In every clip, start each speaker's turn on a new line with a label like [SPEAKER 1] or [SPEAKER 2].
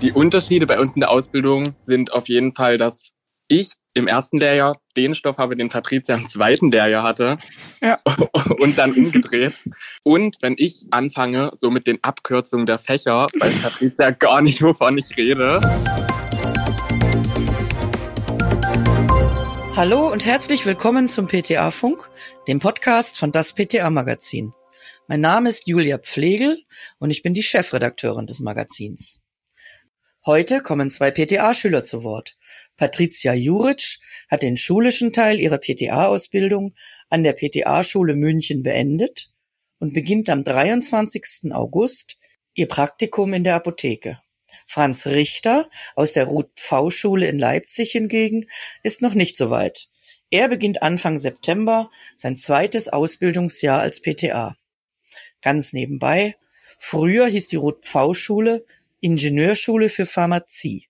[SPEAKER 1] Die Unterschiede bei uns in der Ausbildung sind auf jeden Fall, dass ich im ersten Lehrjahr den Stoff habe, den Patricia im zweiten Lehrjahr hatte. Ja. Und dann umgedreht. Und wenn ich anfange, so mit den Abkürzungen der Fächer, weiß Patricia gar nicht, wovon ich rede.
[SPEAKER 2] Hallo und herzlich willkommen zum PTA-Funk, dem Podcast von das PTA-Magazin. Mein Name ist Julia Pflegel und ich bin die Chefredakteurin des Magazins. Heute kommen zwei PTA-Schüler zu Wort. Patricia Juric hat den schulischen Teil ihrer PTA-Ausbildung an der PTA-Schule München beendet und beginnt am 23. August ihr Praktikum in der Apotheke. Franz Richter aus der Ruth-Pfau-Schule in Leipzig hingegen ist noch nicht so weit. Er beginnt Anfang September sein zweites Ausbildungsjahr als PTA. Ganz nebenbei, früher hieß die Ruth-Pfau-Schule Ingenieurschule für Pharmazie.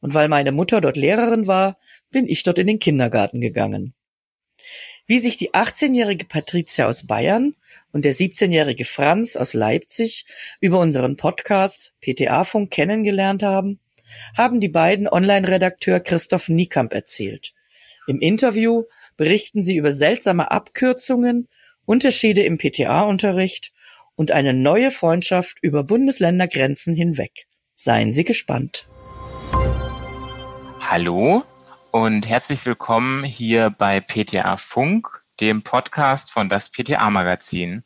[SPEAKER 2] Und weil meine Mutter dort Lehrerin war, bin ich dort in den Kindergarten gegangen. Wie sich die 18-jährige Patricia aus Bayern und der 17-jährige Franz aus Leipzig über unseren Podcast PTA-Funk kennengelernt haben, haben die beiden Online-Redakteur Christoph Niekamp erzählt. Im Interview berichten sie über seltsame Abkürzungen, Unterschiede im PTA-Unterricht und eine neue Freundschaft über Bundesländergrenzen hinweg. Seien Sie gespannt.
[SPEAKER 3] Hallo und herzlich willkommen hier bei PTA Funk, dem Podcast von das PTA Magazin.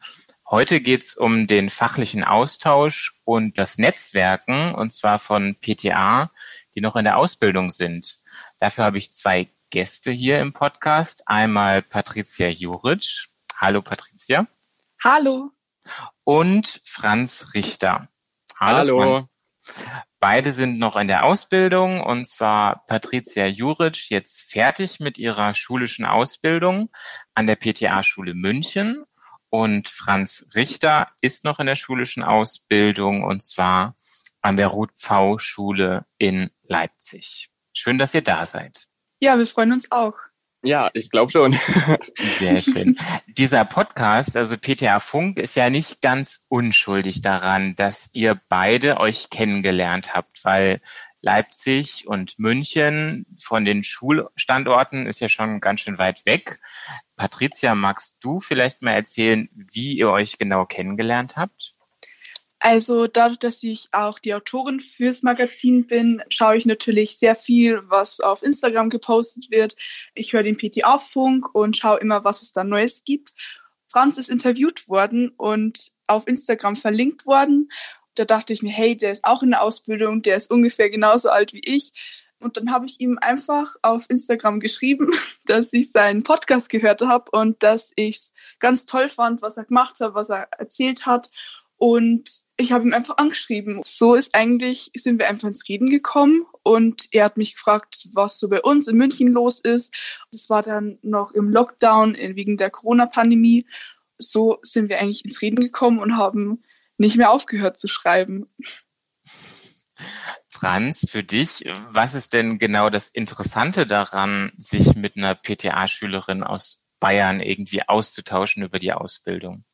[SPEAKER 3] Heute geht es um den fachlichen Austausch und das Netzwerken, und zwar von PTA, die noch in der Ausbildung sind. Dafür habe ich zwei Gäste hier im Podcast. Einmal Patricia Juric. Hallo Patricia.
[SPEAKER 4] Hallo
[SPEAKER 3] und Franz Richter.
[SPEAKER 1] Hallo. Hallo.
[SPEAKER 3] Beide sind noch in der Ausbildung und zwar Patricia Juric jetzt fertig mit ihrer schulischen Ausbildung an der PTA-Schule München und Franz Richter ist noch in der schulischen Ausbildung und zwar an der Ruth V Schule in Leipzig. Schön, dass ihr da seid.
[SPEAKER 4] Ja, wir freuen uns auch.
[SPEAKER 1] Ja, ich glaube schon.
[SPEAKER 3] Sehr schön. Dieser Podcast, also PTA Funk, ist ja nicht ganz unschuldig daran, dass ihr beide euch kennengelernt habt, weil Leipzig und München von den Schulstandorten ist ja schon ganz schön weit weg. Patricia, magst du vielleicht mal erzählen, wie ihr euch genau kennengelernt habt?
[SPEAKER 4] Also dadurch, dass ich auch die Autorin fürs Magazin bin, schaue ich natürlich sehr viel, was auf Instagram gepostet wird. Ich höre den PTA-Funk und schaue immer, was es da Neues gibt. Franz ist interviewt worden und auf Instagram verlinkt worden. Da dachte ich mir, hey, der ist auch in der Ausbildung, der ist ungefähr genauso alt wie ich. Und dann habe ich ihm einfach auf Instagram geschrieben, dass ich seinen Podcast gehört habe und dass ich es ganz toll fand, was er gemacht hat, was er erzählt hat. Und ich habe ihn einfach angeschrieben. So ist eigentlich, sind wir einfach ins Reden gekommen und er hat mich gefragt, was so bei uns in München los ist. Das war dann noch im Lockdown wegen der Corona-Pandemie. So sind wir eigentlich ins Reden gekommen und haben nicht mehr aufgehört zu schreiben.
[SPEAKER 3] Franz, für dich, was ist denn genau das Interessante daran, sich mit einer PTA-Schülerin aus Bayern irgendwie auszutauschen über die Ausbildung?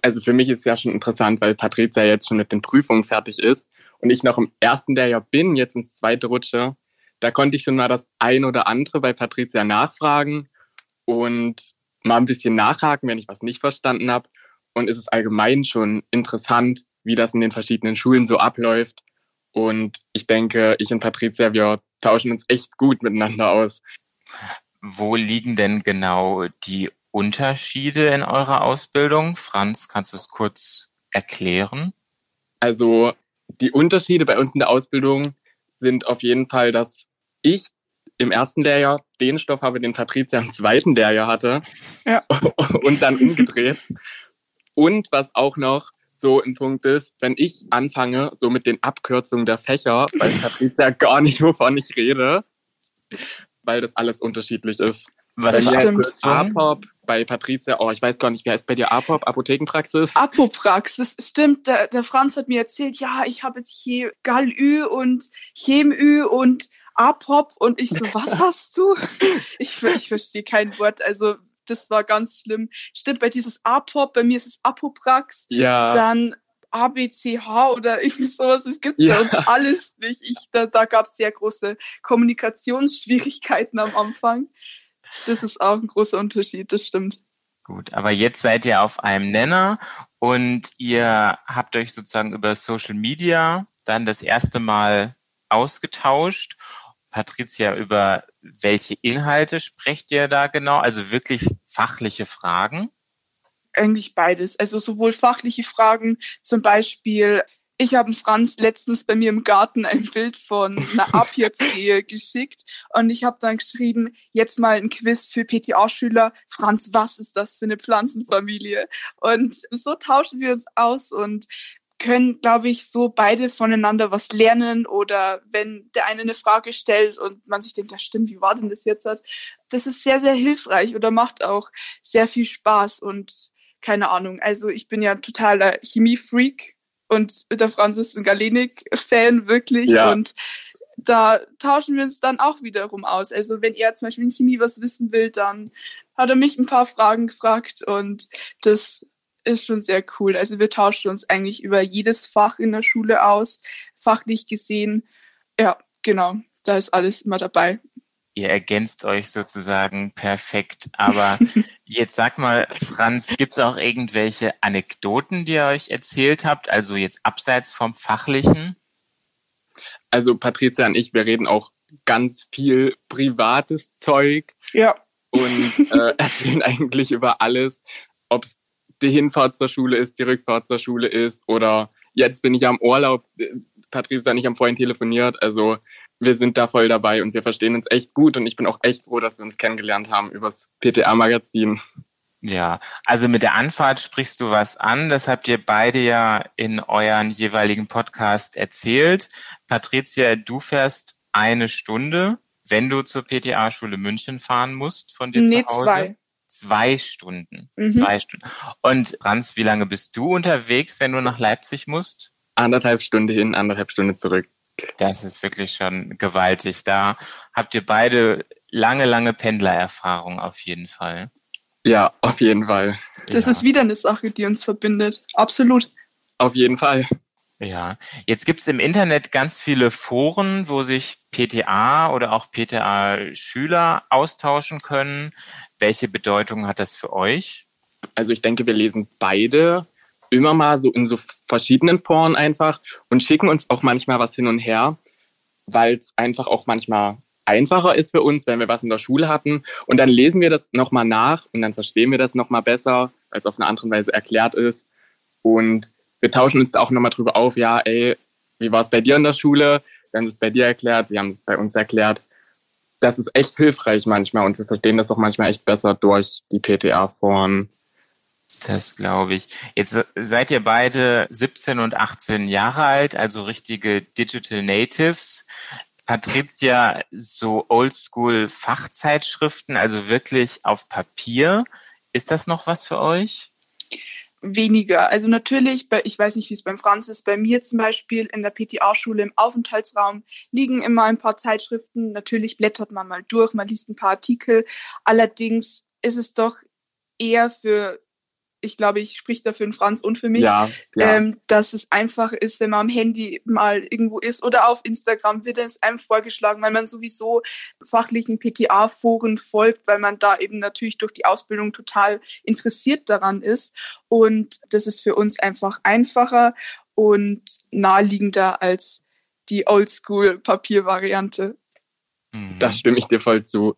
[SPEAKER 1] Also für mich ist ja schon interessant, weil Patricia jetzt schon mit den Prüfungen fertig ist und ich noch im ersten Lehrjahr bin, jetzt ins zweite rutsche. Da konnte ich schon mal das ein oder andere bei Patricia nachfragen und mal ein bisschen nachhaken, wenn ich was nicht verstanden habe. Und es ist allgemein schon interessant, wie das in den verschiedenen Schulen so abläuft. Und ich denke, ich und Patricia, wir tauschen uns echt gut miteinander aus.
[SPEAKER 3] Wo liegen denn genau die Unterschiede in eurer Ausbildung? Franz, kannst du es kurz erklären?
[SPEAKER 1] Also die Unterschiede bei uns in der Ausbildung sind auf jeden Fall, dass ich im ersten Lehrjahr den Stoff habe, den Patricia im zweiten Lehrjahr hatte ja. und dann umgedreht. Und was auch noch so ein Punkt ist, wenn ich anfange, so mit den Abkürzungen der Fächer, weiß Patricia gar nicht, wovon ich rede, weil das alles unterschiedlich ist.
[SPEAKER 3] Was bei
[SPEAKER 1] mir APOP, bei Patricia, oh, ich weiß gar nicht, wie heißt bei dir APOP, Apothekenpraxis?
[SPEAKER 4] Apopraxis, stimmt. Der, der Franz hat mir erzählt, ja, ich habe jetzt hier Galü und Chemü und APOP und ich so, was hast du? Ich, ich verstehe kein Wort. Also das war ganz schlimm. Stimmt, bei dieses APOP, bei mir ist es Apoprax.
[SPEAKER 1] Ja.
[SPEAKER 4] Dann ABCH oder irgendwie sowas. Das gibt's ja. bei uns alles nicht. Ich, da da gab es sehr große Kommunikationsschwierigkeiten am Anfang. Das ist auch ein großer Unterschied, das stimmt.
[SPEAKER 3] Gut, aber jetzt seid ihr auf einem Nenner und ihr habt euch sozusagen über Social Media dann das erste Mal ausgetauscht. Patricia, über welche Inhalte sprecht ihr da genau? Also wirklich fachliche Fragen?
[SPEAKER 4] eigentlich beides. Also sowohl fachliche Fragen, zum Beispiel, ich habe Franz letztens bei mir im Garten ein Bild von einer Abierzehe geschickt und ich habe dann geschrieben, jetzt mal ein Quiz für PTA-Schüler. Franz, was ist das für eine Pflanzenfamilie? Und so tauschen wir uns aus und können, glaube ich, so beide voneinander was lernen oder wenn der eine eine Frage stellt und man sich denkt, ja stimmt, wie war denn das jetzt? Das ist sehr, sehr hilfreich oder macht auch sehr viel Spaß und keine Ahnung. Also ich bin ja totaler Chemiefreak und der Franz ist ein Galenik-Fan wirklich ja. und da tauschen wir uns dann auch wiederum aus. Also wenn er zum Beispiel in Chemie was wissen will, dann hat er mich ein paar Fragen gefragt und das ist schon sehr cool. Also wir tauschen uns eigentlich über jedes Fach in der Schule aus, fachlich gesehen. Ja, genau, da ist alles immer dabei
[SPEAKER 3] ihr ergänzt euch sozusagen perfekt. Aber jetzt sag mal, Franz, gibt es auch irgendwelche Anekdoten, die ihr euch erzählt habt? Also jetzt abseits vom Fachlichen?
[SPEAKER 1] Also Patricia und ich, wir reden auch ganz viel privates Zeug.
[SPEAKER 4] Ja.
[SPEAKER 1] Und äh, erzählen eigentlich über alles, ob es die Hinfahrt zur Schule ist, die Rückfahrt zur Schule ist oder jetzt bin ich am Urlaub. Patricia und ich haben vorhin telefoniert. Also wir sind da voll dabei und wir verstehen uns echt gut und ich bin auch echt froh, dass wir uns kennengelernt haben übers PTA-Magazin.
[SPEAKER 3] Ja, also mit der Anfahrt sprichst du was an. Das habt ihr beide ja in euren jeweiligen Podcast erzählt. Patricia, du fährst eine Stunde, wenn du zur PTA-Schule München fahren musst von dir nee, zu Hause. Zwei. Zwei Stunden. Mhm. Zwei Stunden. Und Franz, wie lange bist du unterwegs, wenn du nach Leipzig musst?
[SPEAKER 1] Anderthalb Stunden hin, anderthalb Stunden zurück.
[SPEAKER 3] Das ist wirklich schon gewaltig. Da habt ihr beide lange, lange Pendlererfahrung auf jeden Fall.
[SPEAKER 1] Ja, auf jeden Fall.
[SPEAKER 4] Das ja. ist wieder eine Sache, die uns verbindet. Absolut.
[SPEAKER 1] Auf jeden Fall.
[SPEAKER 3] Ja, jetzt gibt es im Internet ganz viele Foren, wo sich PTA oder auch PTA-Schüler austauschen können. Welche Bedeutung hat das für euch?
[SPEAKER 1] Also ich denke, wir lesen beide immer mal so in so verschiedenen Foren einfach und schicken uns auch manchmal was hin und her, weil es einfach auch manchmal einfacher ist für uns, wenn wir was in der Schule hatten. Und dann lesen wir das nochmal nach und dann verstehen wir das nochmal besser, es auf eine andere Weise erklärt ist. Und wir tauschen uns da auch nochmal drüber auf, ja, ey, wie war es bei dir in der Schule? Wir haben es bei dir erklärt, wir haben es bei uns erklärt. Das ist echt hilfreich manchmal und wir verstehen das auch manchmal echt besser durch die PTA-Foren.
[SPEAKER 3] Das glaube ich. Jetzt seid ihr beide 17 und 18 Jahre alt, also richtige Digital Natives. Patricia, so Oldschool Fachzeitschriften, also wirklich auf Papier. Ist das noch was für euch?
[SPEAKER 4] Weniger. Also natürlich, ich weiß nicht, wie es beim Franz ist, bei mir zum Beispiel in der PTA-Schule im Aufenthaltsraum liegen immer ein paar Zeitschriften. Natürlich blättert man mal durch, man liest ein paar Artikel. Allerdings ist es doch eher für ich glaube, ich spreche da für den Franz und für mich, ja, ja. Ähm, dass es einfach ist, wenn man am Handy mal irgendwo ist oder auf Instagram, wird es einem vorgeschlagen, weil man sowieso fachlichen PTA-Foren folgt, weil man da eben natürlich durch die Ausbildung total interessiert daran ist. Und das ist für uns einfach einfacher und naheliegender als die Oldschool-Papiervariante.
[SPEAKER 1] Mhm. Da stimme ich dir voll zu.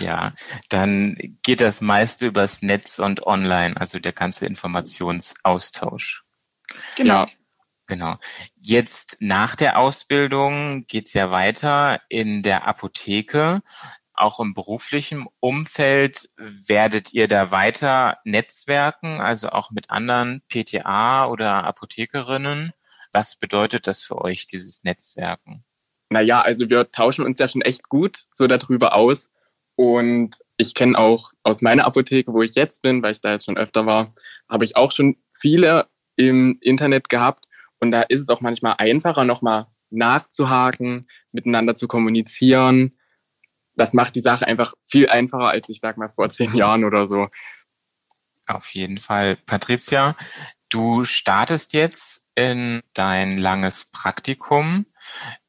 [SPEAKER 3] Ja, dann geht das meiste übers Netz und online, also der ganze Informationsaustausch.
[SPEAKER 4] Genau.
[SPEAKER 3] Ja, genau. Jetzt nach der Ausbildung geht's ja weiter in der Apotheke. Auch im beruflichen Umfeld werdet ihr da weiter netzwerken, also auch mit anderen PTA oder Apothekerinnen. Was bedeutet das für euch, dieses Netzwerken?
[SPEAKER 1] Naja, also wir tauschen uns ja schon echt gut so darüber aus und ich kenne auch aus meiner Apotheke, wo ich jetzt bin, weil ich da jetzt schon öfter war, habe ich auch schon viele im Internet gehabt. Und da ist es auch manchmal einfacher, nochmal nachzuhaken, miteinander zu kommunizieren. Das macht die Sache einfach viel einfacher, als ich sag mal vor zehn Jahren oder so.
[SPEAKER 3] Auf jeden Fall. Patricia, Du startest jetzt in dein langes Praktikum.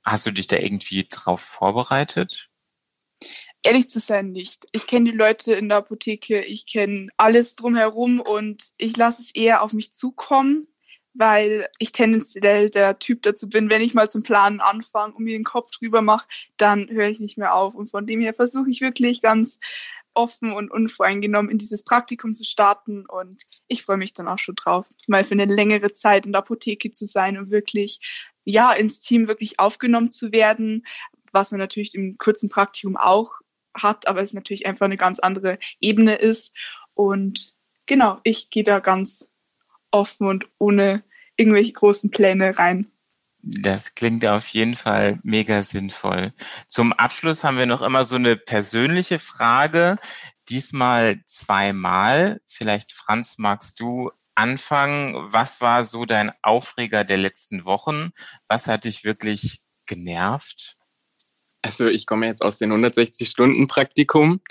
[SPEAKER 3] Hast du dich da irgendwie drauf vorbereitet?
[SPEAKER 4] Ehrlich zu sein, nicht. Ich kenne die Leute in der Apotheke, ich kenne alles drumherum und ich lasse es eher auf mich zukommen weil ich tendenziell der Typ dazu bin, wenn ich mal zum Planen anfange und mir den Kopf drüber mache, dann höre ich nicht mehr auf. Und von dem her versuche ich wirklich ganz offen und unvoreingenommen in dieses Praktikum zu starten. Und ich freue mich dann auch schon drauf, mal für eine längere Zeit in der Apotheke zu sein und wirklich, ja, ins Team wirklich aufgenommen zu werden, was man natürlich im kurzen Praktikum auch hat, aber es natürlich einfach eine ganz andere Ebene ist. Und genau, ich gehe da ganz offen und ohne irgendwelche großen Pläne rein.
[SPEAKER 3] Das klingt auf jeden Fall mega sinnvoll. Zum Abschluss haben wir noch immer so eine persönliche Frage. Diesmal zweimal. Vielleicht, Franz, magst du anfangen? Was war so dein Aufreger der letzten Wochen? Was hat dich wirklich genervt?
[SPEAKER 1] Also ich komme jetzt aus dem 160-Stunden-Praktikum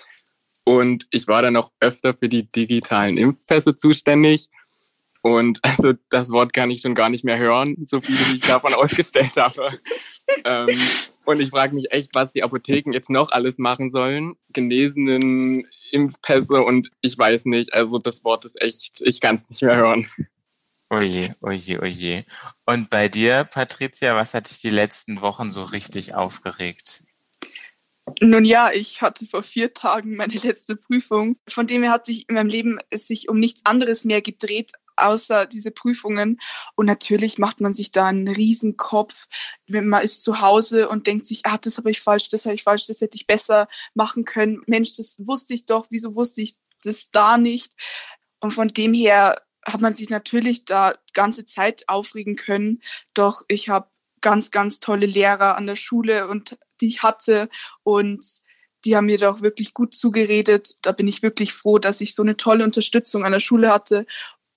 [SPEAKER 1] und ich war dann auch öfter für die digitalen Impfpässe zuständig. Und also das Wort kann ich schon gar nicht mehr hören, so viel wie ich davon ausgestellt habe. Ähm, und ich frage mich echt, was die Apotheken jetzt noch alles machen sollen. Genesenen Impfpässe und ich weiß nicht. Also das Wort ist echt, ich kann es nicht mehr hören.
[SPEAKER 3] Oje, oje, oje. Und bei dir, Patricia, was hat dich die letzten Wochen so richtig aufgeregt?
[SPEAKER 4] Nun ja, ich hatte vor vier Tagen meine letzte Prüfung. Von dem her hat sich in meinem Leben es sich um nichts anderes mehr gedreht außer diese Prüfungen. Und natürlich macht man sich da einen Riesenkopf, wenn man ist zu Hause und denkt sich, ah, das habe ich falsch, das habe ich falsch, das hätte ich besser machen können. Mensch, das wusste ich doch, wieso wusste ich das da nicht? Und von dem her hat man sich natürlich da ganze Zeit aufregen können. Doch ich habe ganz, ganz tolle Lehrer an der Schule und die ich hatte und die haben mir doch wirklich gut zugeredet. Da bin ich wirklich froh, dass ich so eine tolle Unterstützung an der Schule hatte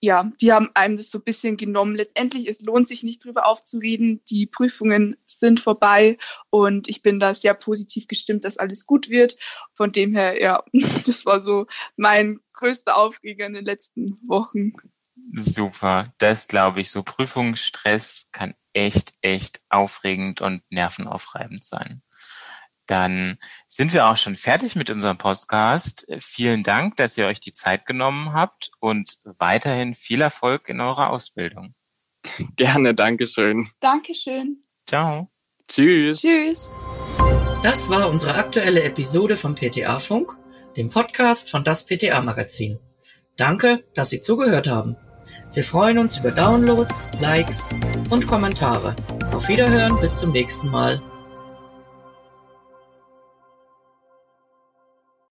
[SPEAKER 4] ja, die haben einem das so ein bisschen genommen. Letztendlich, es lohnt sich nicht drüber aufzureden. Die Prüfungen sind vorbei und ich bin da sehr positiv gestimmt, dass alles gut wird. Von dem her, ja, das war so mein größter Aufreger in den letzten Wochen.
[SPEAKER 3] Super, das glaube ich. So Prüfungsstress kann echt, echt aufregend und nervenaufreibend sein. Dann sind wir auch schon fertig mit unserem Podcast. Vielen Dank, dass ihr euch die Zeit genommen habt und weiterhin viel Erfolg in eurer Ausbildung.
[SPEAKER 1] Gerne, Dankeschön.
[SPEAKER 4] Dankeschön.
[SPEAKER 3] Ciao.
[SPEAKER 1] Tschüss.
[SPEAKER 4] Tschüss.
[SPEAKER 2] Das war unsere aktuelle Episode vom PTA Funk, dem Podcast von das PTA Magazin. Danke, dass Sie zugehört haben. Wir freuen uns über Downloads, Likes und Kommentare. Auf Wiederhören, bis zum nächsten Mal.